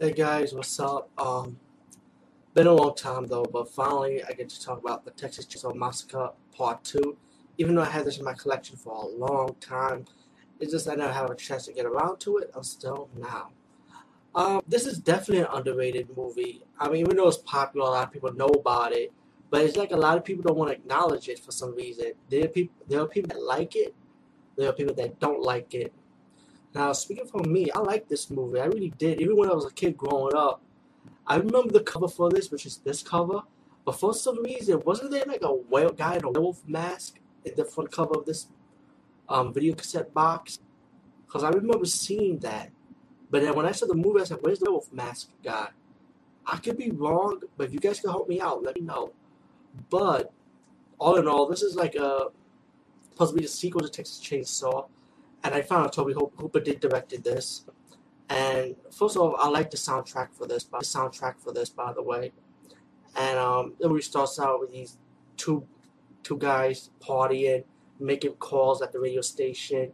Hey guys, what's up? Um, been a long time though, but finally I get to talk about the Texas Chainsaw Massacre Part 2. Even though I had this in my collection for a long time, it's just I never had a chance to get around to it until now. Um, this is definitely an underrated movie. I mean, even though it's popular, a lot of people know about it, but it's like a lot of people don't want to acknowledge it for some reason. There are people, there are people that like it, there are people that don't like it. Now, speaking for me, I like this movie. I really did. Even when I was a kid growing up, I remember the cover for this, which is this cover. But for some reason, wasn't there like a whale guy in a werewolf mask in the front cover of this um, video cassette box? Because I remember seeing that. But then when I saw the movie, I said, "Where's the werewolf mask guy?" I could be wrong, but if you guys can help me out, let me know. But all in all, this is like a be the sequel to Texas Chainsaw, and I found out Tobe Hooper did directed this. And first of all, I like the soundtrack for this. The soundtrack for this, by the way. And um, the movie starts out with these two two guys partying, making calls at the radio station.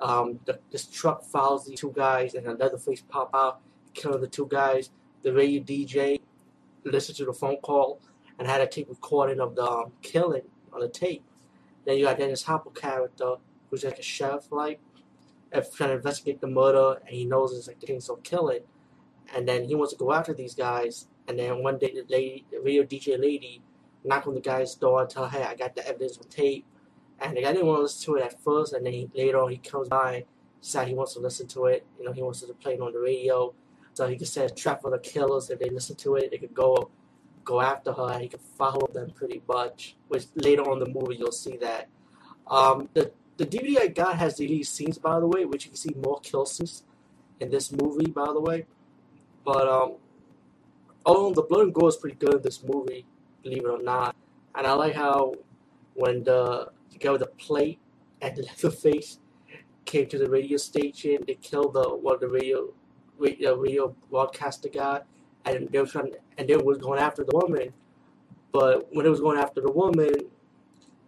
Um, the, this truck follows these two guys, and another face pop out, killing the two guys. The radio DJ listened to the phone call and had a tape recording of the um, killing on the tape. Then you got Dennis Hopper character, who's like a sheriff, like trying to investigate the murder, and he knows it's like the kill it. And then he wants to go after these guys. And then one day, the lady, the radio DJ lady, knock on the guy's door and tell, "Hey, I got the evidence on tape." And the guy didn't want to listen to it at first, and then he, later on he comes by, said he wants to listen to it. You know, he wants to play it on the radio, so he could set a trap for the killers. If they listen to it, they could go go after her, and he could follow them pretty much. Which later on the movie you'll see that. Um, the the DVD I got has deleted scenes, by the way, which you can see more kill scenes in this movie, by the way. But um, oh, the blood and gore is pretty good in this movie, believe it or not. And I like how when the, the guy with the plate and the Leatherface came to the radio station, they killed the one of the radio radio, radio broadcaster guy, and they were trying, and they was going after the woman. But when it was going after the woman,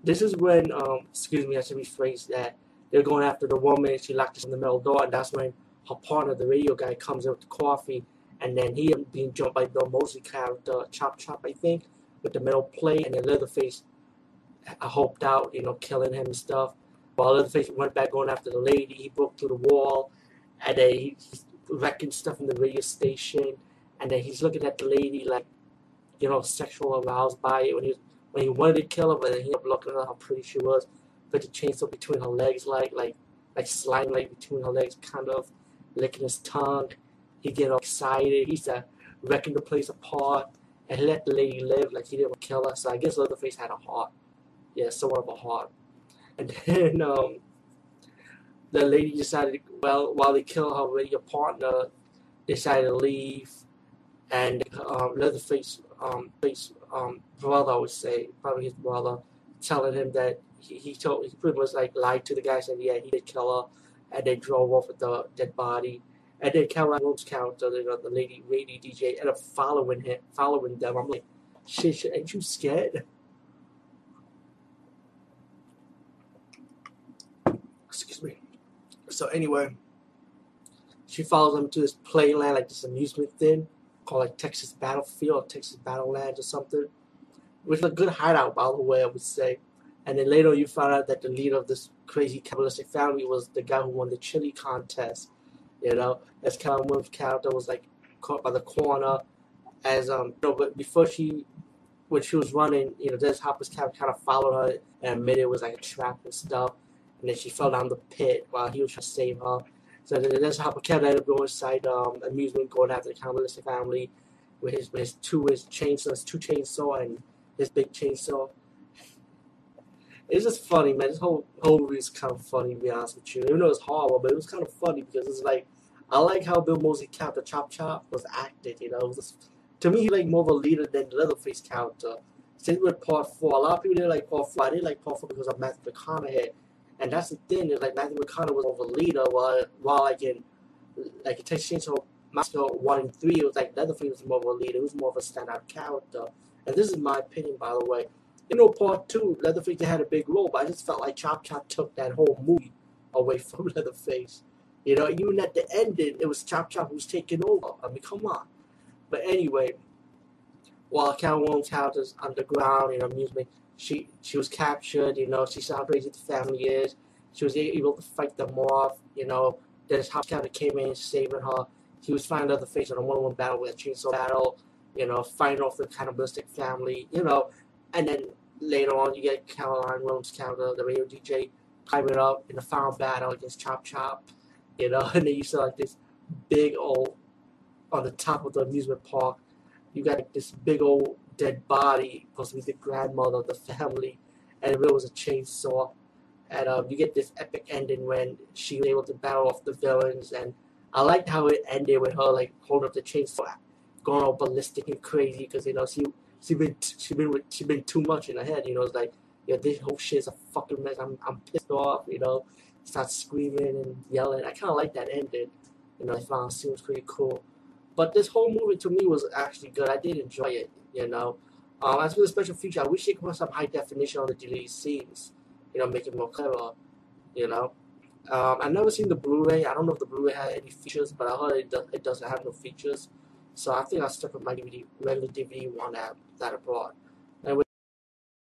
this is when, um, excuse me, I should rephrase that. They're going after the woman. She locked us in the middle door, and that's when her partner, the radio guy, comes in with the coffee, and then he being jumped by Bill Moseley character, Chop Chop, I think, with the metal plate, and then Leatherface I hoped out, you know, killing him and stuff. While Leatherface went back going after the lady, he broke through the wall, and then he's wrecking stuff in the radio station, and then he's looking at the lady like, you know, sexual aroused by it when he was when he wanted to kill her, but then he ended up looking at how pretty she was, put the chainsaw between her legs, like like like sliding like between her legs, kind of licking his tongue. He get all excited. He's uh, wrecking the place apart, and let the lady live like he didn't kill her. So I guess Leatherface had a heart, yeah, somewhat of a heart. And then um, the lady decided, well, while they kill her radio partner, decided to leave, and um, Leatherface um, face um, brother, I would say, probably his brother, telling him that he, he told he pretty much like lied to the guy, saying yeah he did kill her, and they drove off with the dead body. And then Caroline Rose character, know, the lady radio DJ, ended up following him, following them. I'm like, shit, shit, ain't you scared? Excuse me. So anyway, she follows them to this playland, like this amusement thing called like Texas Battlefield Texas Battlelands or something, which is a good hideout, by the way, I would say. And then later you find out that the leader of this crazy cannibalistic family was the guy who won the chili contest. You know, as Kellen Williams' character was like caught by the corner, as um, you know, but before she, when she was running, you know, Dennis Hopper's character kind of followed her and admitted it was like a trap and stuff. And then she fell down the pit while he was trying to save her. So that's how Kev ended up going inside um, amusement, going after the cannibalistic family with his with his two his chainsaws, two chainsaw and his big chainsaw. It's just funny, man. This whole whole movie is kind of funny, to be honest with you. Even though it's horrible, but it was kind of funny because it's like I like how Bill Moseley character Chop Chop was acted. You know, just, to me, he's like more of a leader than the Leatherface character. Same with Part Four. A lot of people didn't like Part Four. I didn't like Part Four because of Matthew McConaughey. And that's the thing is like Matthew McConaughey was over leader, while while like in like in Texas Chainsaw Massacre one and three, it was like Leatherface was more of a leader. He was more of a standout character. And this is my opinion, by the way. You know, part two, Leatherface had a big role, but I just felt like Chop Chop took that whole movie away from Leatherface. You know, even at the ending, it was Chop Chop who's taking over. I mean, come on. But anyway, while Catwoman's house is underground, you know, amusement, she she was captured. You know, she saw how crazy the family is. She was able to fight them off. You know, then his house captain came in saving her. He was fighting other face in a one-on-one battle with a chainsaw battle. You know, fighting off the cannibalistic family. You know, and then later on you get Caroline Williams counter, the radio DJ, climbing up in the final battle against Chop Chop you know, and then you saw like this big old on the top of the amusement park. You got like, this big old dead body, to the grandmother of the family, and it was a chainsaw. And um, you get this epic ending when she was able to battle off the villains, and I liked how it ended with her like holding up the chainsaw, going all ballistic and crazy because you know she she been she been she been too much in her head. You know, it's like yeah, this whole shit is a fucking mess. I'm I'm pissed off. You know, starts screaming and yelling. I kind of like that ending. You know, I found it was pretty cool. But this whole movie to me was actually good. I did enjoy it. You know, um, as for the special feature, I wish they could put some high definition on the deleted scenes. You know, make it more clever. You know, um, I've never seen the Blu-ray. I don't know if the Blu-ray had any features, but I heard it, does, it doesn't have no features. So I think I stuck with my DVD, regular DVD one app that I bought.